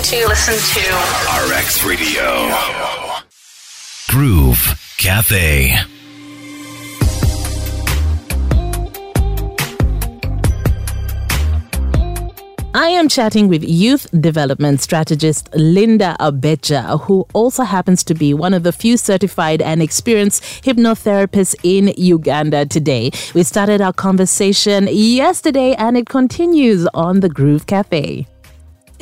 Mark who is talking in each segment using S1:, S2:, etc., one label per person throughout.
S1: listening to listen to
S2: RX Radio. Groove Cafe.
S3: I am chatting with youth development strategist Linda Abeja, who also happens to be one of the few certified and experienced hypnotherapists in Uganda today. We started our conversation yesterday and it continues on the Groove Cafe.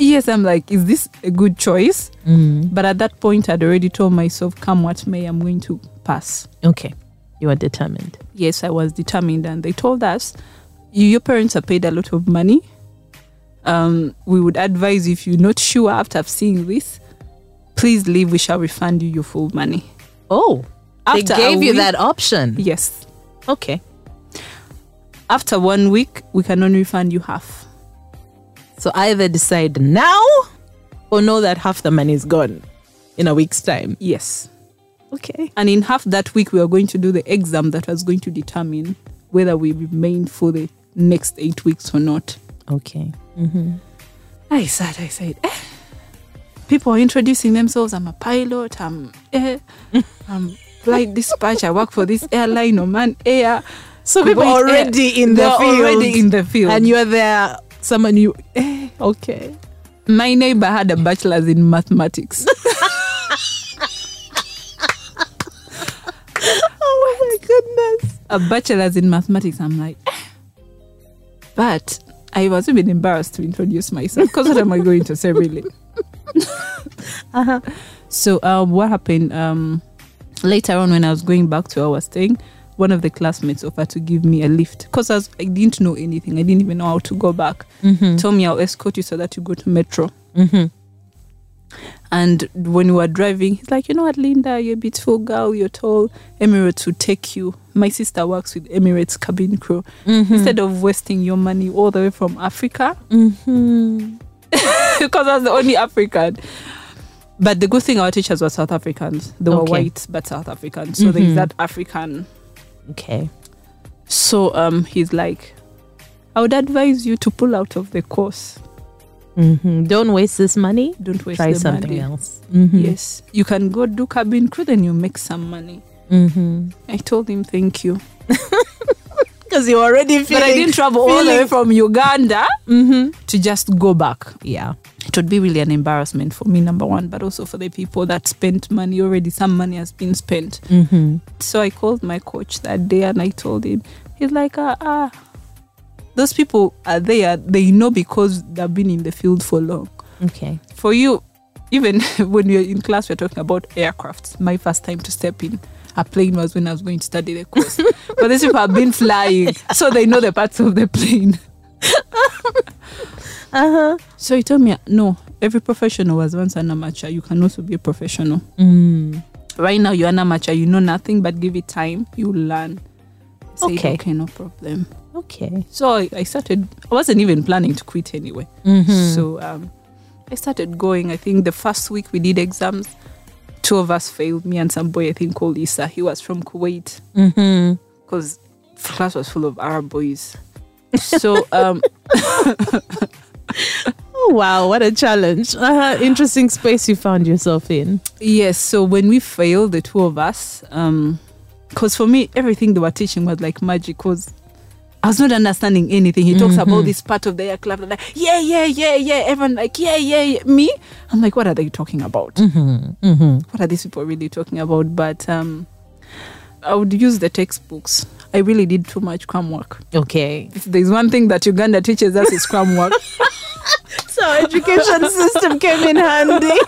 S4: Yes, I'm like, is this a good choice? But at that point, I'd already told myself, come what may, I'm going to pass.
S3: Okay, you are determined.
S4: Yes, I was determined, and they told us, you, your parents are paid a lot of money. Um, we would advise if you're not sure after seeing this, please leave. We shall refund you your full money.
S3: Oh,
S4: After
S3: they gave you
S4: week-
S3: that option.
S4: Yes.
S3: Okay.
S4: After one week, we can only refund you half.
S3: So either decide now or know that half the money is gone in a week's time.
S4: Yes.
S3: Okay.
S4: And in half that week, we are going to do the exam that was going to determine whether we remain for the next eight weeks or not.
S3: Okay.
S4: I said, I said, eh. people are introducing themselves. I'm a pilot. I'm, eh, I'm flight dispatch. I work for this airline, Oman Air.
S3: So people
S4: Air.
S3: already in the
S4: They're
S3: field.
S4: already in the field.
S3: And you're there, someone you. Eh, okay.
S4: My neighbor had a bachelor's in mathematics.
S3: Oh my goodness.
S4: a bachelor's in mathematics. I'm like, eh. but I was even embarrassed to introduce myself because what am I going to say really? uh-huh. So um, what happened um, later on when I was going back to our staying, one of the classmates offered to give me a lift because I, I didn't know anything. I didn't even know how to go back. Told me I'll escort you so that you go to metro. And when we were driving, he's like, you know what, Linda, you're a beautiful girl, you're tall. Emirates will take you. My sister works with Emirates cabin crew. Instead of wasting your money all the way from Africa,
S3: Mm-hmm.
S4: because I was the only African. But the good thing, our teachers were South Africans. They were
S3: Okay.
S4: white, but South African. So there's
S3: Mhm.
S4: that African.
S3: Okay.
S4: So um, he's like, I would advise you to pull out of the course.
S3: Mm-hmm. Don't waste this money.
S4: Don't waste
S3: Try something
S4: money.
S3: else. Mhm.
S4: Yes, you can go do cabin crew, then you make some money.
S3: Mm-hmm.
S4: I told him thank you.
S3: Because you already feel.
S4: But I didn't travel all the way from Uganda
S3: Mm-hmm.
S4: to just go back.
S3: Yeah.
S4: It would be really an embarrassment for me, number one, but also for the people that spent money already. Some money has been spent.
S3: Mm-hmm.
S4: So I called my coach that day and I told him, he's like, ah, ah, those people are there. They know because they've been in the field for long.
S3: Okay.
S4: For you, even when you're in class, we're talking about aircrafts. My first time to step in a plane was when I was going to study the course. but these people have been flying, so they know the parts of the plane.
S3: Uh huh.
S4: So he told me, no, every professional was once an amateur. You can also be a professional.
S3: Mm.
S4: Right now, you're an amateur. You know nothing, but give it time, you'll learn. Said,
S3: Okay.
S4: okay, no problem.
S3: Okay.
S4: So I, I started, I wasn't even planning to quit anyway.
S3: Mm-hmm.
S4: So um, I started going. I think the first week we did exams, two of us failed. Me and some boy, I think called Issa. He was from Kuwait
S3: Mm-hmm.
S4: because class was full of Arab boys. So um,
S3: Oh wow! What a challenge. Uh-huh. Interesting space you found yourself in.
S4: yes, so when we failed, the two of us, um, because for me everything they were teaching was like magic. Because I was not understanding anything. He talks about this part of the aircraft, like yeah, yeah, yeah, yeah. Everyone like yeah, yeah, yeah. Me, I'm like, what are they talking about?
S3: Mm-hmm. Mm-hmm.
S4: what are these people really talking about? But um, I would use the textbooks. I really did too much cram work.
S3: Okay.
S4: If there's one thing that Uganda teaches us is cram work.
S3: So education system came in handy.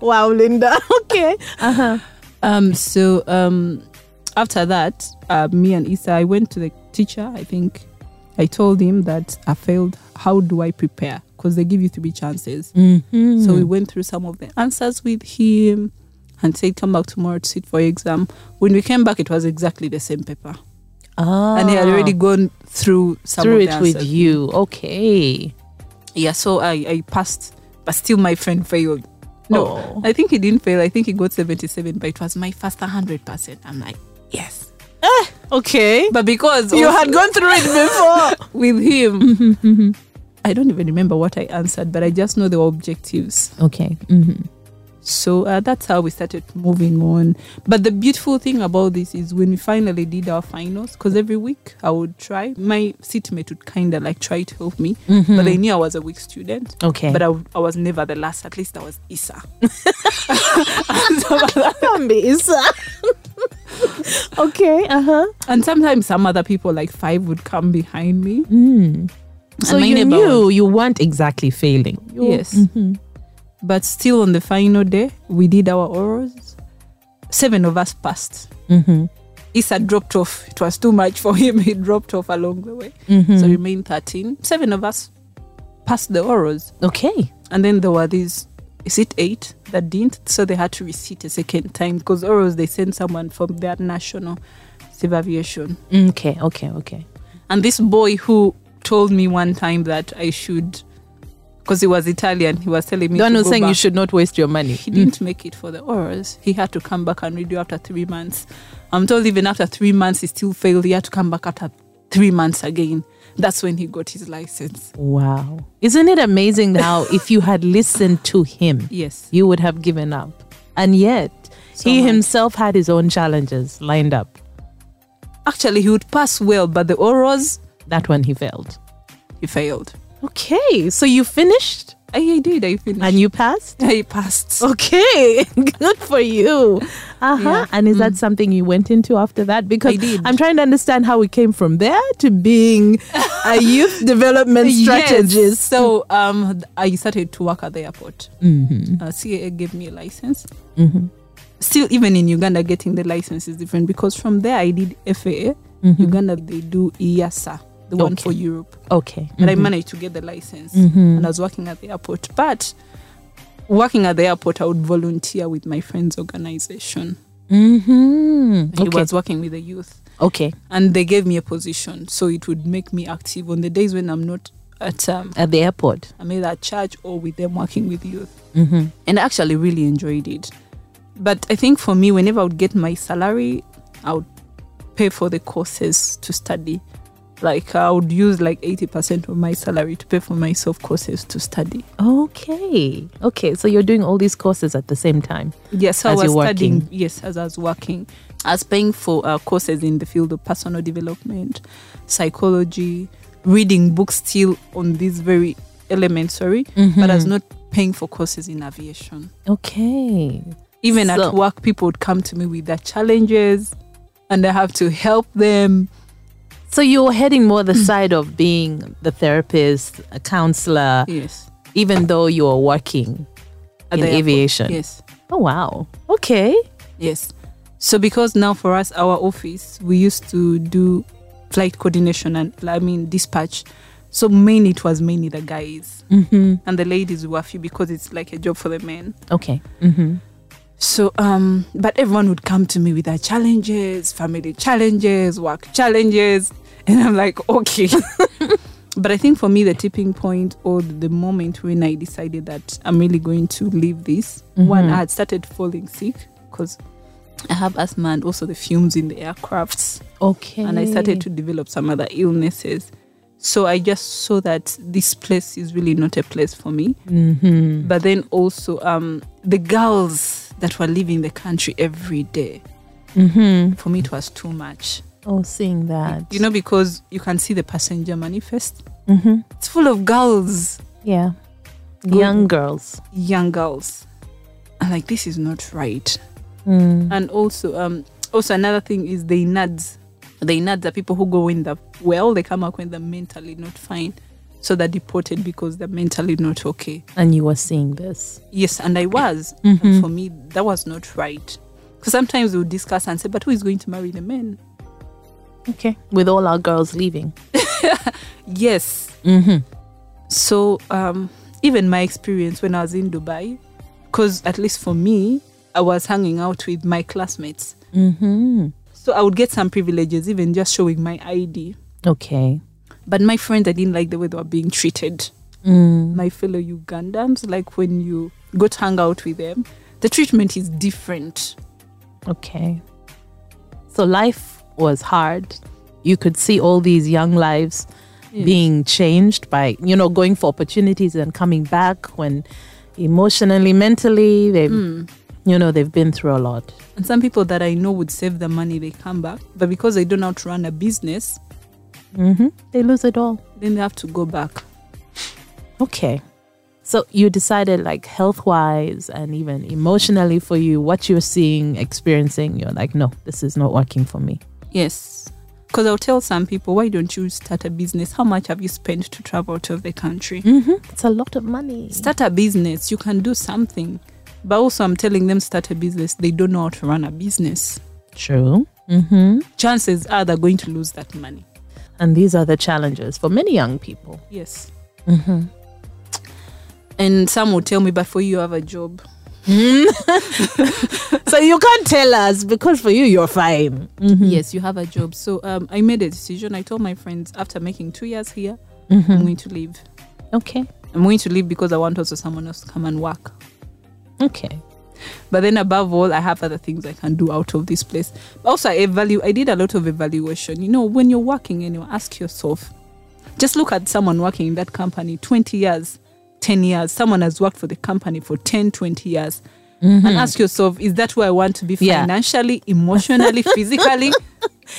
S3: wow, Linda. Okay. Uh-huh.
S4: um, so um, after that, uh, me and Issa, I went to the teacher. I think I told him that I failed. How do I prepare? Because they give you three chances.
S3: Mm-hmm.
S4: So we went through some of the answers with him and said, come back tomorrow to sit for your exam. When we came back, it was exactly the same paper.
S3: ah,
S4: And he had already gone through some
S3: through
S4: of the
S3: it with you. Okay.
S4: Yeah, so I, I passed, but still my friend failed. No,
S3: Oh.
S4: I think he didn't fail. I think he got 77, but it was my first 100%. I'm like, yes.
S3: Okay.
S4: But because
S3: you had gone through it before.
S4: with him, I don't even remember what I answered, but I just know there were objectives.
S3: Okay. hmm
S4: So uh, that's how we started moving on. But the beautiful thing about this is when we finally did our finals, because every week I would try, my seatmate would kind of like try to help me, but I knew I was a weak student.
S3: Okay.
S4: But I was never the last, at least I was Issa.
S3: Isa. okay. Uh huh.
S4: and sometimes some other people, like five, would come behind me.
S3: So you
S4: neighbor
S3: knew you weren't exactly failing. You-
S4: Yes. But still, on the final day, we did our orals. Seven of us passed.
S3: Mhm.
S4: Issa dropped off. It was too much for him. He dropped off along the way.
S3: Mhm.
S4: So remained 13. Seven of us passed the orals.
S3: Okay.
S4: And then there were these, is it eight that didn't? So they had to resit a second time because orals, they sent someone from their national civil aviation.
S3: Okay. Okay. Okay.
S4: And this boy who told me one time that I should, because he was Italian, he was telling me
S3: The one
S4: to
S3: who's
S4: go
S3: saying you should not waste your money.
S4: He mm. didn't make it for the orals. He had to come back and redo after three months. I'm told even after three months, he still failed. He had to come back after three months again. That's when he got his license.
S3: Wow. Isn't it amazing how if you had listened to him,
S4: Yes.
S3: you would have given up? And yet,
S4: So
S3: he
S4: much.
S3: himself had his own challenges lined up.
S4: Actually, he would pass well, but the orals,
S3: That one he failed.
S4: he failed.
S3: Okay. So you finished
S4: I, I did. I finished.
S3: and you passed?
S4: I passed.
S3: Okay, good for you. Uh huh.
S4: Yeah.
S3: And is that something you went into after that? Because. I'm trying to understand how we came from there to being a youth development strategist.
S4: Yes. So um, I started to work at the airport.
S3: Mm-hmm.
S4: Uh, CAA gave me a license.
S3: Mm-hmm.
S4: Still, even in Uganda, getting the license is different because from there I did FAA. Uganda, they do EASA, the one
S3: Mm-hmm. Okay.
S4: for Europe.
S3: Okay.
S4: But I managed to get the license
S3: Mhm.
S4: and I was working at the airport. But working at the airport, I would volunteer with my friend's organization.
S3: Mhm.
S4: He
S3: Okay.
S4: was working with the youth.
S3: okay.
S4: And they gave me a position. So it would make me active on the days when I'm not at um,
S3: At the airport.
S4: I'm either at church or with them working with youth.
S3: Mm-hmm.
S4: And I actually really enjoyed it. But I think for me, whenever I would get my salary, I would pay for the courses to study. Like I would use like 80% of my salary to pay for myself courses to study.
S3: Okay. Okay. So you're doing all these courses at the same time.
S4: Yes, I was studying.
S3: working.
S4: Yes, as I was working. I was paying for uh, courses in the field of personal development, psychology, reading books still on these very elements, sorry, but I was not paying for courses in aviation.
S3: Okay.
S4: Even
S3: So-
S4: at work, people would come to me with their challenges and I have to help them.
S3: So you're heading more the side of being the therapist, a counselor,
S4: Yes.
S3: even though you're working
S4: At
S3: in
S4: the airport.
S3: aviation.
S4: Yes.
S3: Oh wow. Okay.
S4: Yes. So because now for us, our office, we used to do flight coordination and I mean dispatch. So mainly it was mainly the guys
S3: Mm-hmm.
S4: and the ladies were few because it's like a job for the men.
S3: Okay. Mm-hmm.
S4: So um, but everyone would come to me with their challenges, family challenges, work challenges, and I'm like, okay. but I think for me, the tipping point or the moment when I decided that I'm really going to leave this, one,
S3: Mhm.
S4: I had started falling sick because I have asthma and also the fumes in the aircrafts,
S3: Okay.
S4: and I started to develop some other illnesses. So I just saw that this place is really not a place for me.
S3: Mm-hmm.
S4: But then also um, the girls that were leaving the country every day,
S3: Mm-hmm.
S4: for me it was too much.
S3: Oh, seeing that.
S4: You know, because you can see the passenger manifest.
S3: Mm-hmm.
S4: It's full of girls,
S3: Yeah.
S4: Good.
S3: Young girls.
S4: young girls. And like this is not right.
S3: Mm.
S4: And also, um, also another thing is the nuds. The nuds are people who go in the well, they come out when they're mentally not fine. So they're deported because they're mentally not okay.
S3: And you were seeing this.
S4: Yes, and I was.
S3: Mhm.
S4: And for me, that was not right. Because sometimes we would discuss and say, but who is going to marry the men?
S3: Okay. With all our girls leaving.
S4: Yes.
S3: Mm-hmm.
S4: So um, even my experience when I was in Dubai, because at least for me, I was hanging out with my classmates.
S3: Mm-hmm.
S4: So I would get some privileges, even just showing my ID.
S3: Okay.
S4: But my friends, I didn't like the way they were being treated.
S3: Mm.
S4: My fellow Ugandans, like when you go to hang out with them, the treatment is different.
S3: Okay. So life was hard. You could see all these young lives being changed by, you know, going for opportunities and coming back when emotionally, mentally, they've,
S4: Mm.
S3: you know, they've been through a lot.
S4: And some people that I know would save the money, they come back. But because they don't know to run a business,
S3: hmm They lose it all.
S4: then they have to go back.
S3: Okay. So you decided, like, health wise and even emotionally for you, what you're seeing, experiencing, you're like, no, this is not working for me.
S4: Yes. Because I'll tell some people, why don't you start a business? How much have you spent to travel out of the country?
S3: Mm-hmm. It's a lot of money.
S4: Start a business. You can do something. But also, I'm telling them start a business. They don't know how to run a business.
S3: True. Mm-hmm.
S4: Chances are they're going to lose that money.
S3: And these are the challenges for many young people.
S4: Yes.
S3: Mm-hmm.
S4: And some will tell me, but for you, you have a job.
S3: So you can't tell us because for you, you're fine.
S4: Yes, you have a job. So um, I made a decision. I told my friends after making two years here,
S3: Mm-hmm.
S4: I'm going to leave.
S3: Okay.
S4: I'm going to leave because I want also someone else to come and work.
S3: Okay.
S4: But then above all, I have other things I can do out of this place. Also, I evaluate. I did a lot of evaluation. You know, when you're working and you ask yourself, just look at someone working in that company 20 years, 10 years. Someone has worked for the company for 10, 20 years. And mm-hmm. ask yourself, is that where I want to be
S3: Yeah.
S4: financially, emotionally, physically?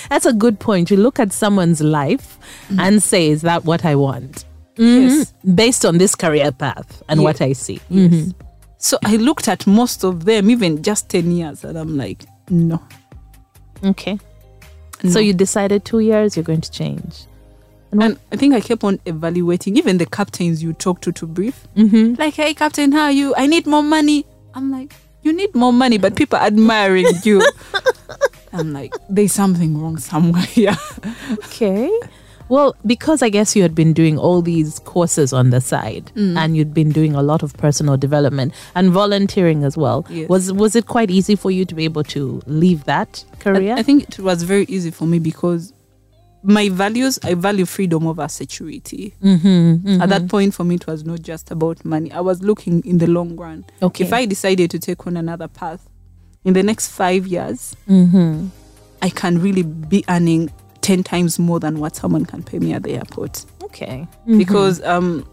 S3: That's a good point. You look at someone's life mm. and say, is that what I want?
S4: Yes. Mm-hmm.
S3: Based on this career path and
S4: Yeah.
S3: what I see.
S4: Yes. Mm-hmm. So I looked at most of them, even just 10 years, and I'm like, no.
S3: Okay.
S4: no.
S3: So you decided two years you're going to change.
S4: and I think I kept on evaluating, even the captains you talk to to brief.
S3: Mm-hmm.
S4: Like, hey, captain, how are you? I need more money. I'm like, you need more money, but people admiring you. I'm like, there's something wrong somewhere here.
S3: Okay. Well, because I guess you had been doing all these courses on the side and you'd been doing a lot of personal development and volunteering as well.
S4: Yes.
S3: Was was it quite easy for you to be able to leave that career?
S4: I, I think it was very easy for me because my values, I value freedom over security.
S3: mm-hmm,
S4: At that point, for me, it was not just about money. I was looking in the long run.
S3: Okay.
S4: If I decided to take on another path in the next five years,
S3: mm-hmm.
S4: I can really be earning 10 times more than what someone can pay me at the airport.
S3: Okay.
S4: Because um,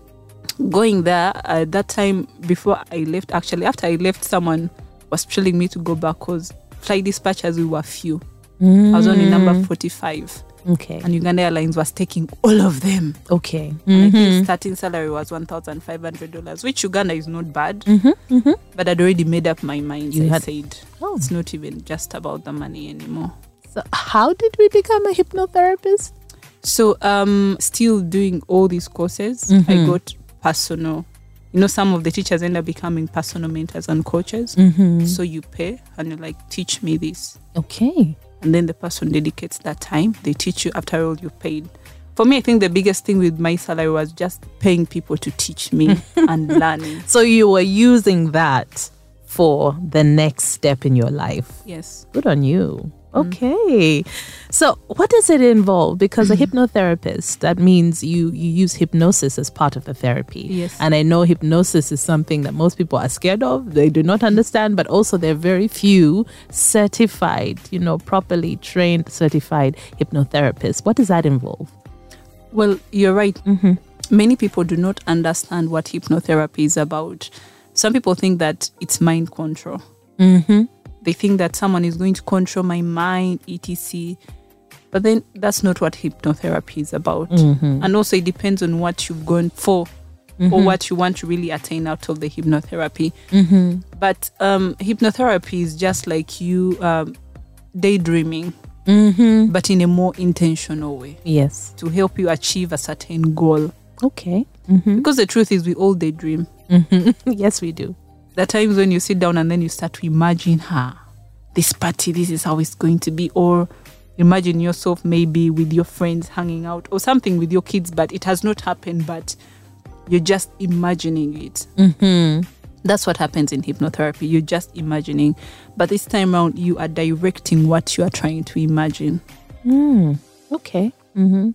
S4: going there at that time before I left, actually, after I left, someone was telling me to go back because flight dispatchers, we were few. I was only number 45,
S3: Okay.
S4: and Uganda Airlines was taking all of them.
S3: okay.
S4: I
S3: Mhm.
S4: think starting salary was $1,500, which Uganda is not bad,
S3: Mhm, mhm.
S4: but I'd already made up my mind.
S3: You
S4: I
S3: had-
S4: said,
S3: Oh.
S4: it's not even just about the money anymore.
S3: So how did we become a hypnotherapist?
S4: So, um, still doing all these courses, I
S3: Mhm.
S4: got personal. You know, some of the teachers end up becoming personal mentors and coaches.
S3: Mm-hmm.
S4: So you pay and you're like, teach me this.
S3: Okay.
S4: And then the person dedicates that time. They teach you after all you paid. For me, I think the biggest thing with my salary was just paying people to teach me and learning.
S3: So you were using that for the next step in your life.
S4: Yes.
S3: Good on you. Okay. So what does it involve? Because a hypnotherapist, that means you, you use hypnosis as part of the therapy.
S4: Yes.
S3: And I know hypnosis is something that most people are scared of. They do not understand, but also there are very few certified, you know, properly trained, certified hypnotherapists. What does that involve?
S4: Well, you're right.
S3: Mm-hmm.
S4: Many people do not understand what hypnotherapy is about. Some people think that it's mind control.
S3: Mm-hmm.
S4: They think that someone is going to control my mind, etc. But then that's not what hypnotherapy is about.
S3: Mm-hmm.
S4: And also, it depends on what you've gone for or what you want to really attain out of the hypnotherapy.
S3: Mm-hmm.
S4: But um, hypnotherapy is just like you um, daydreaming,
S3: Mm-hmm.
S4: but in a more intentional way
S3: Yes.
S4: to help you achieve a certain goal.
S3: Okay. Mm-hmm.
S4: Because the truth is, we all daydream.
S3: Mm-hmm. yes, we do.
S4: There are times when you sit down and then you start to imagine, her this party, this is how it's going to be. Or imagine yourself maybe with your friends hanging out or something with your kids, but it has not happened, but you're just imagining it.
S3: Mm-hmm.
S4: That's what happens in hypnotherapy. You're just imagining. But this time around, you are directing what you are trying to imagine.
S3: Mm. Okay. Mm-hmm.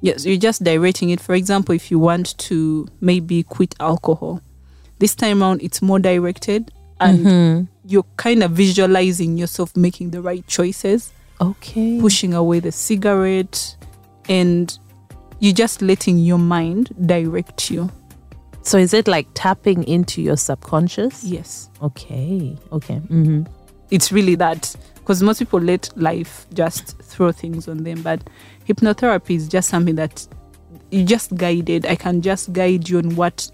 S4: Yes, you're just directing it. For example, if you want to maybe quit alcohol, this time around it's more directed and
S3: Mm-hmm.
S4: you're kind of visualizing yourself making the right choices,
S3: Okay.
S4: pushing away the cigarette and you're just letting your mind direct you.
S3: So is it like tapping into your subconscious?
S4: Yes.
S3: Okay. Okay. Mm-hmm.
S4: It's really that because most people let life just throw things on them, but hypnotherapy is just something that you just guided. I can just guide you on what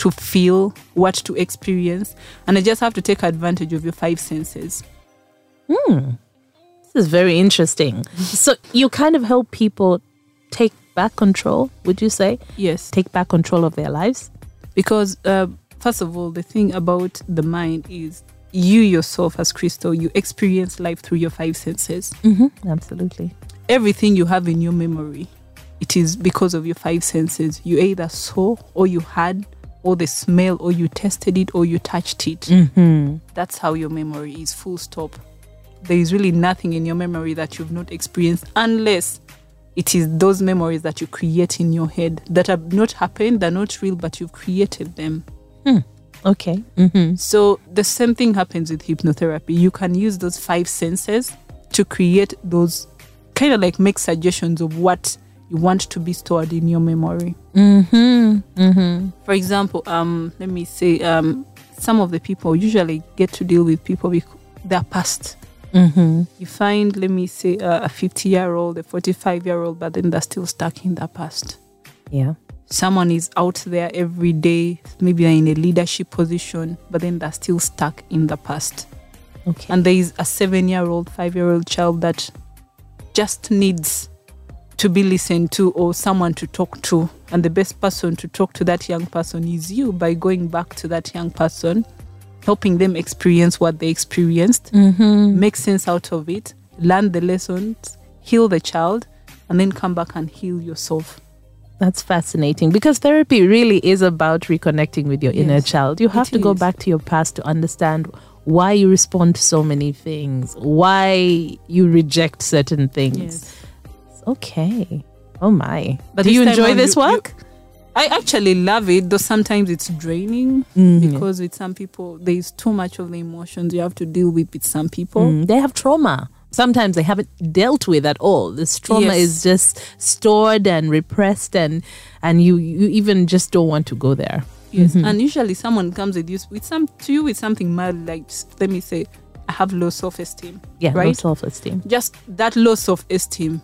S4: to feel, what to experience, and I just have to take advantage of your five senses.
S3: This is very interesting. so you kind of help people take back control, would you say?
S4: Yes.
S3: Take back control of their lives?
S4: Because, uh, first of all, the thing about the mind is you yourself, as Crystal, you experience life through your five senses.
S3: Mm-hmm. Absolutely.
S4: Everything you have in your memory, it is because of your five senses. You either saw, or you had, or the smell, or you tasted it, or you touched it.
S3: Mm-hmm.
S4: That's how your memory is, full stop. There is really nothing in your memory that you've not experienced unless it is those memories that you create in your head that have not happened, they're not real, but you've created them.
S3: Okay. Mm-hmm.
S4: So the same thing happens with hypnotherapy. You can use those five senses to create those kind of like make suggestions of what you want to be stored in your memory.
S3: Mm-hmm. Mm-hmm.
S4: For example, um, let me say, um, some of the people usually get to deal with people with their past.
S3: Mm-hmm.
S4: You find, let me say, uh, a 50 year old, a 45 year old, but then they're still stuck in their past.
S3: Yeah.
S4: Someone is out there every day, maybe they're in a leadership position, but then they're still stuck in the past.
S3: Okay.
S4: And there is a seven year old, five year old child that just needs to be listened to or someone to talk to. And the best person to talk to that young person is you by going back to that young person, helping them experience what they experienced,
S3: mm-hmm.
S4: make sense out of it, learn the lessons, heal the child, and then come back and heal yourself.
S3: That's fascinating because therapy really is about reconnecting with your inner child. You have to go back to your past to understand why you respond to so many things, why you reject certain things. Okay. Oh my.
S4: But
S3: Do you enjoy this
S4: you- you-
S3: work?
S4: I actually love it, though sometimes it's draining
S3: Mhm.
S4: because with some people, there is too much of the emotions you have to deal with with some people.
S3: Mm, they have trauma. Sometimes they haven't dealt with at all. This trauma
S4: Yes.
S3: is just stored and repressed, and and you you even just don't want to go there.
S4: Yes, and usually someone comes with you with some to you with something mild, like let me say, I have low self-esteem.
S3: Yeah, no
S4: right.
S3: self esteem.
S4: Just that low self-esteem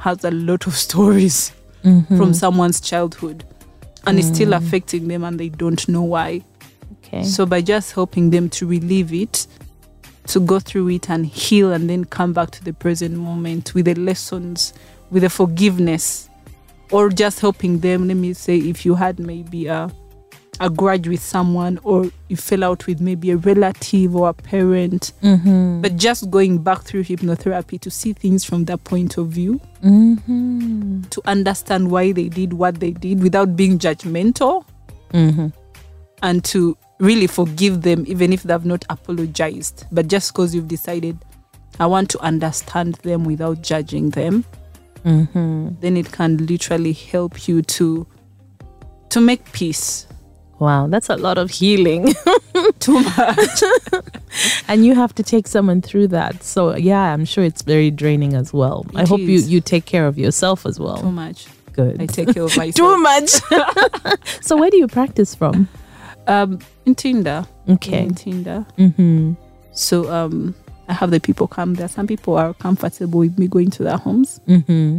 S4: has a lot of stories
S3: Mm-hmm.
S4: from someone's childhood, and it's still affecting them, and they don't know why.
S3: Okay.
S4: So by just helping them to relieve it, to go through it and heal, and then come back to the present moment with the lessons, with the forgiveness, or just helping them. Let me say, if you had maybe a a grudge with someone, or you fell out with maybe a relative or a parent,
S3: mm-hmm.
S4: but just going back through hypnotherapy to see things from that point of view,
S3: Mm-hmm.
S4: to understand why they did what they did without being judgmental,
S3: Mm-hmm.
S4: and to really forgive them even if they've not apologized but just because you've decided i want to understand them without judging them
S3: Mm-hmm.
S4: then it can literally help you to to make peace
S3: Wow, that's a lot of healing.
S4: too much
S3: and you have to take someone through that. So yeah, I'm sure it's very draining as well. I
S4: It
S3: hope you you take care of yourself as well.
S4: too much
S3: Good.
S4: i take care of myself
S3: Too much. so where do you practice from?
S4: um Ntinda
S3: Okay.
S4: Ntinda
S3: Mm-hmm.
S4: so um i have the people come there some people are comfortable with me going to their homes
S3: Mm-hmm.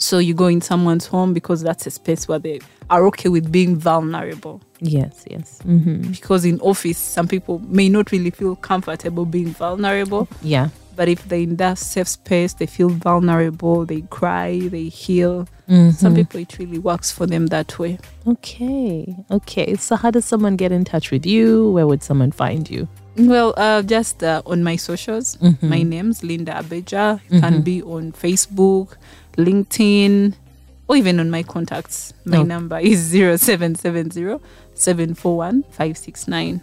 S4: So you go in someone's home because that's a space where they are okay with being vulnerable
S3: Yes, yes. Mm-hmm.
S4: because in office some people may not really feel comfortable being vulnerable
S3: Yeah.
S4: but if they're in that safe space they feel vulnerable they cry they heal
S3: Mhm.
S4: some people it really works for them that way
S3: Okay. Okay. So how does someone get in touch with you? Where would someone find you?
S4: well uh, just uh, on my socials
S3: Mhm.
S4: my name's linda abeja it can be on facebook linkedin or even on my contacts my
S3: Oh.
S4: number is 0770 741 569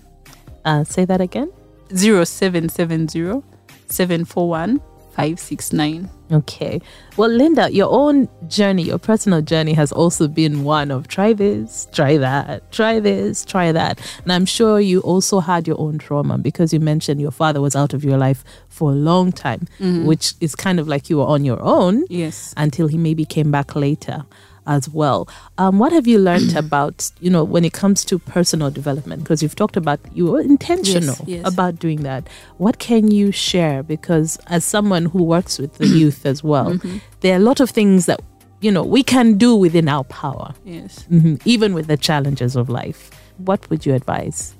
S3: Uh, say that again.
S4: 0770 741 five, six, nine.
S3: Okay. Well, Linda, your own journey, your personal journey has also been one of try this, try that, try this, try that. And I'm sure you also had your own trauma because you mentioned your father was out of your life for a long time, mm-hmm. which is kind of like you were on your own
S4: Yes.
S3: until he maybe came back later as well. Um, what have you learned about, you know, when it comes to personal development? Because you've talked about you were intentional
S4: yes.
S3: about doing that. What can you share? Because as someone who works with the youth as well,
S4: Mm-hmm.
S3: there are a lot of things that, you know, we can do within our power,
S4: Yes.
S3: mhm, even with the challenges of life. What would you advise?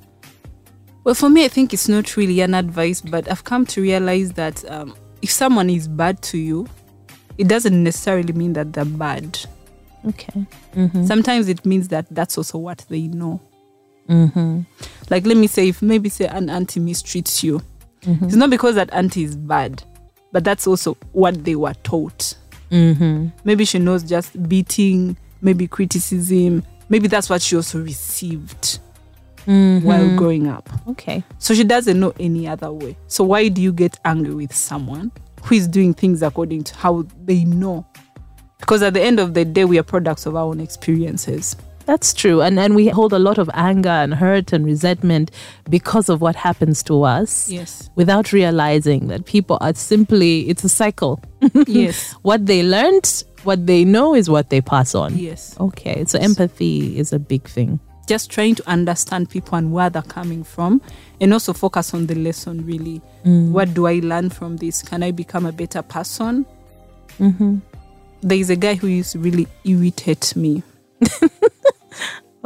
S4: Well, for me, I think it's not really an advice, but I've come to realize that um, if someone is bad to you, it doesn't necessarily mean that they're bad.
S3: Okay.
S4: Sometimes it means that that's also what they know.
S3: Mm-hmm.
S4: Like, let me say, if maybe say an auntie mistreats you, it's not because that auntie is bad, but that's also what they were taught.
S3: Mm-hmm.
S4: Maybe she knows just beating, maybe criticism, maybe that's what she also received while growing up.
S3: Okay.
S4: So she doesn't know any other way. So why do you get angry with someone who is doing things according to how they know? Because at the end of the day, we are products of our own experiences.
S3: That's true. And and we hold a lot of anger and hurt and resentment because of what happens to us.
S4: Yes.
S3: Without realizing that people are simply it's a cycle.
S4: yes.
S3: what they learned, what they know is what they pass on.
S4: Yes.
S3: Okay. So empathy is a big thing.
S4: Just trying to understand people and where they're coming from and also focus on the lesson really. What do I learn from this? Can I become a better person?
S3: Mm-hmm.
S4: There is a guy who used to really irritate me.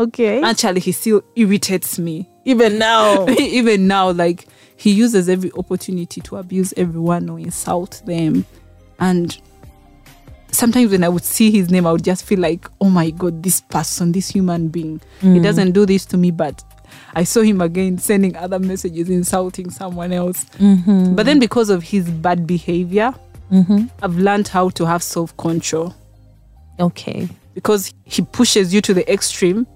S3: Okay.
S4: Actually, he still irritates me.
S3: even now.
S4: even now, like he uses every opportunity to abuse everyone or insult them. And sometimes when I would see his name, I would just feel like, oh my God, this person, this human being, he mm. doesn't do this to me, but I saw him again sending other messages, insulting someone else. Mm-hmm. But then because of his bad behavior, Mm-hmm. I've learned how to have self control
S3: okay.
S4: because he pushes you to the extreme.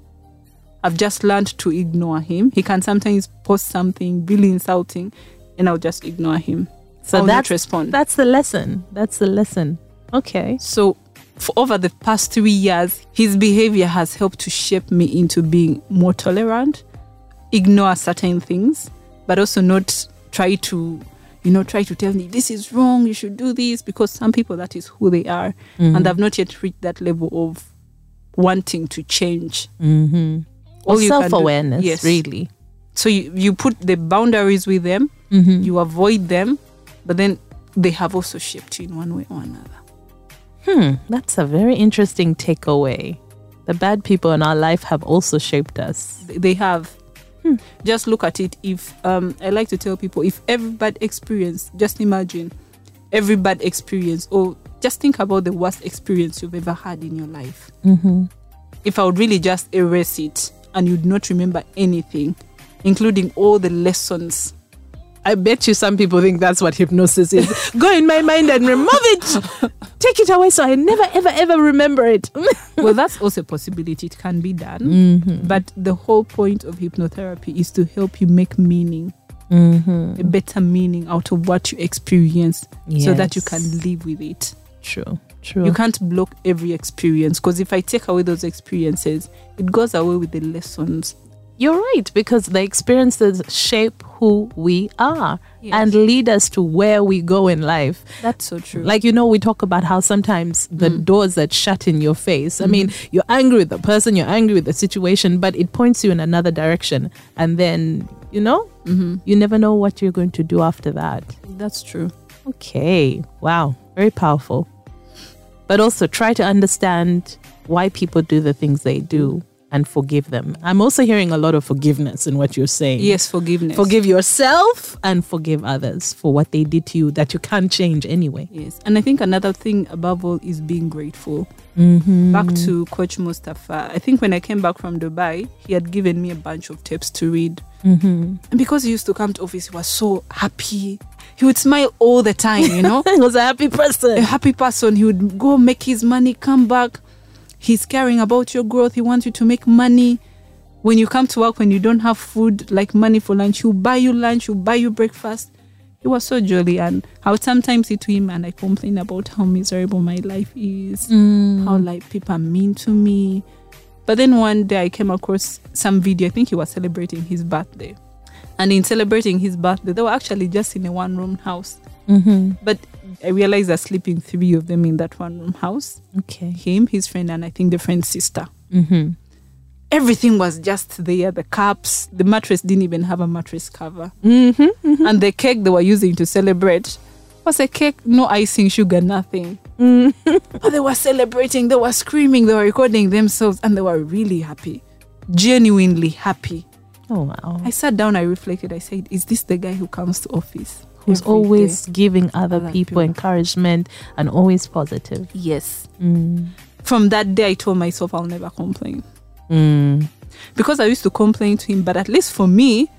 S4: I've just learned to ignore him. He can sometimes post something really insulting, and I'll just ignore him.
S3: So
S4: I'll not
S3: that's
S4: respond.
S3: That's the lesson. That's the lesson. Okay.
S4: so, for over the past three years, his behavior has helped to shape me into being more tolerant, ignore certain things, but also not try to, you know, try to tell me this is wrong. You should do this because some people that is who they are, and they've not yet reached that level of wanting to change.
S3: Mm-hmm.
S4: All you can do-
S3: self awareness,
S4: Yes.
S3: really.
S4: So you, you put the boundaries with them,
S3: Mm-hmm.
S4: you avoid them, but then they have also shaped you in one way or another.
S3: Hmm, that's a very interesting takeaway. The bad people in our life have also shaped us.
S4: They- They have. Just look at it. If um, I like to tell people, if every bad experience, just imagine every bad experience, or just think about the worst experience you've ever had in your life.
S3: Mm-hmm.
S4: If I would really just erase it and you'd not remember anything, including all the lessons
S3: I bet you some people think that's what hypnosis is. Go in my mind and remove it. Take it away so I never, ever, ever remember it.
S4: well, that's also a possibility. It can be done.
S3: Mm-hmm.
S4: But the whole point of hypnotherapy is to help you make meaning,
S3: mm-hmm.
S4: a better meaning out of what you experience so that you can live with it.
S3: True, true.
S4: You can't block every experience because if I take away those experiences, it goes away with the lessons.
S3: You're right, because the experiences shape who we are
S4: Yes.
S3: and lead us to where we go in life.
S4: That's so true.
S3: Like, you know, we talk about how sometimes the mm. doors that shut in your face, I mm. mean, you're angry with the person, you're angry with the situation, but it points you in another direction. And then, you know, mm-hmm. you never know what you're going to do after that.
S4: that's true.
S3: Okay. Wow. Very powerful. But also try to understand why people do the things they do and forgive them. I'm also hearing a lot of forgiveness in what you're saying.
S4: Yes, forgiveness.
S3: Forgive yourself and forgive others for what they did to you that you can't change anyway.
S4: Yes. And I think another thing above all is being grateful.
S3: Mm-hmm.
S4: Back to Coach Mustafa. I think when I came back from Dubai, he had given me a bunch of tapes to read.
S3: Mm-hmm.
S4: And because he used to come to office, he was so happy. He would smile all the time, you know?
S3: I was a happy person.
S4: a happy person. He would go make his money, come back. He's caring about your growth. He wants you to make money. When you come to work, when you don't have food, like money for lunch, he'll buy you lunch, he'll buy you breakfast. he was so jolly. And I would sometimes sit to him and I complain about how miserable my life is, how like people are mean to me. But then one day I came across some video. I think he was celebrating his birthday. And in celebrating his birthday, they were actually just in a one room house.
S3: Mm-hmm.
S4: But I realized they're sleeping three of them in that one room house
S3: Okay.
S4: him, his friend, and I think the friend's sister.
S3: Mm-hmm.
S4: Everything was just there the cups, the mattress didn't even have a mattress cover.
S3: Mm-hmm.
S4: And the cake they were using to celebrate was a cake, no icing, sugar, nothing. but they were celebrating, they were screaming, they were recording themselves, and they were really happy. Genuinely happy.
S3: Oh wow.
S4: I sat down, I reflected, I said, Is this the guy who comes to office?
S3: Who's
S4: every
S3: always
S4: day?"
S3: giving other,
S4: Other
S3: people,
S4: people.
S3: encouragement and always positive.
S4: Yes.
S3: Mm.
S4: From that day, I told myself I'll never complain.
S3: Mm.
S4: because I used to complain to him. But at least for me,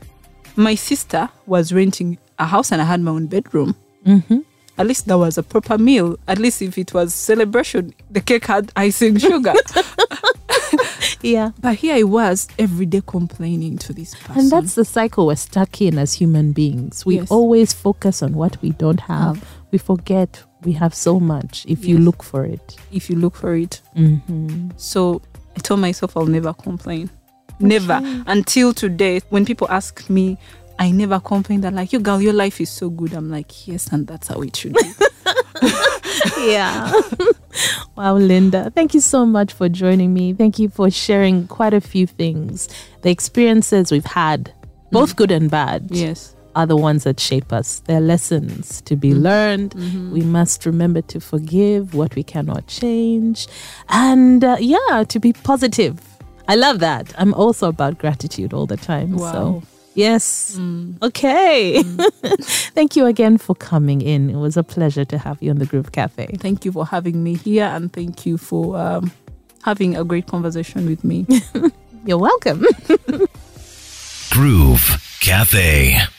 S4: my sister was renting a house and I had my own bedroom.
S3: Mm-hmm.
S4: At least that was a proper meal. At least if it was celebration, the cake had icing sugar.
S3: Yeah.
S4: but here I was every day complaining to this person.
S3: And that's the cycle we're stuck in as human beings. We
S4: Yes.
S3: always focus on what we don't have. We forget we have so much if you look for it.
S4: if you look for it.
S3: Mm-hmm.
S4: So I told myself I'll never complain. Never. Until today, when people ask me, I never complain. They're like, you girl, your life is so good. I'm like, yes, and that's how it should be.
S3: Yeah. wow, Linda. Thank you so much for joining me. Thank you for sharing quite a few things. The experiences we've had, mm. both good and bad,
S4: yes.
S3: are the ones that shape us. They're lessons to be mm. learned. Mm-hmm. We must remember to forgive what we cannot change. And uh, yeah, to be positive. I love that. I'm also about gratitude all the time.
S4: Wow.
S3: So, yes. Okay. Thank you again for coming in. It was a pleasure to have you on the Groove Cafe.
S4: Thank you for having me here and thank you for um, having a great conversation with me.
S3: You're welcome.
S2: Groove Cafe.